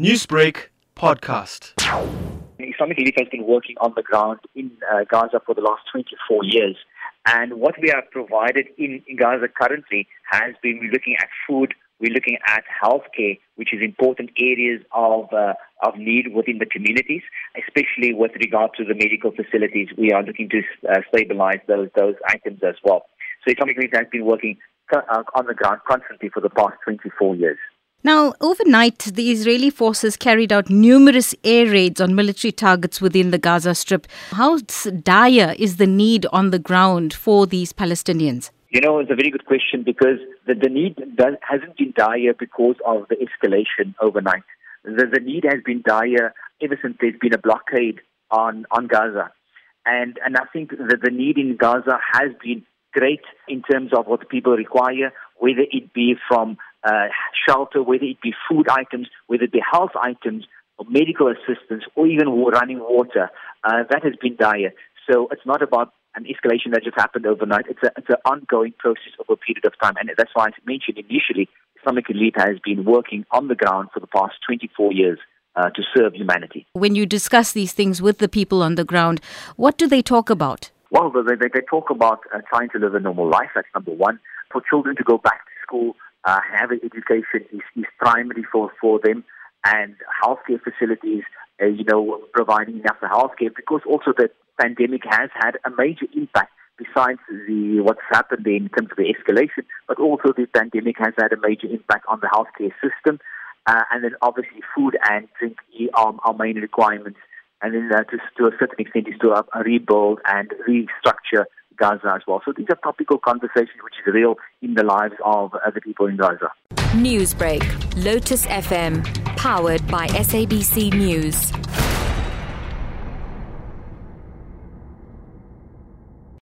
Newsbreak podcast. Islamic Relief has been working on the ground in uh, Gaza for the last 24 years. And what we have provided in, in Gaza currently has been we're looking at food, we're looking at healthcare, which is important areas of, uh, of need within the communities, especially with regard to the medical facilities. We are looking to uh, stabilize those, those items as well. So Islamic Relief has been working uh, on the ground constantly for the past 24 years. Now, overnight, the Israeli forces carried out numerous air raids on military targets within the Gaza Strip. How dire is the need on the ground for these Palestinians? You know, it's a very good question because the, the need does, hasn't been dire because of the escalation overnight. The, the need has been dire ever since there's been a blockade on, on Gaza. And, and I think that the need in Gaza has been great in terms of what people require, whether it be from uh, shelter, whether it be food items, whether it be health items, or medical assistance, or even running water. Uh, that has been dire. So it's not about an escalation that just happened overnight. It's, a, it's an ongoing process over a period of time. And that's why I mentioned initially, Islamic Relief has been working on the ground for the past 24 years. Uh, to serve humanity. When you discuss these things with the people on the ground, what do they talk about? Well, they, they, they talk about uh, trying to live a normal life. That's number one. For children to go back to school, uh, have an education is, is primary for, for them, and healthcare facilities, uh, you know, providing enough healthcare because also the pandemic has had a major impact besides the what's happened in terms of the escalation, but also the pandemic has had a major impact on the healthcare system. Uh, and then obviously food and drink are, are main requirements and then uh, to, to a certain extent is to uh, rebuild and restructure Gaza as well. So these are topical conversations which is real in the lives of uh, the people in Gaza. Newsbreak, Lotus FM, powered by SABC News.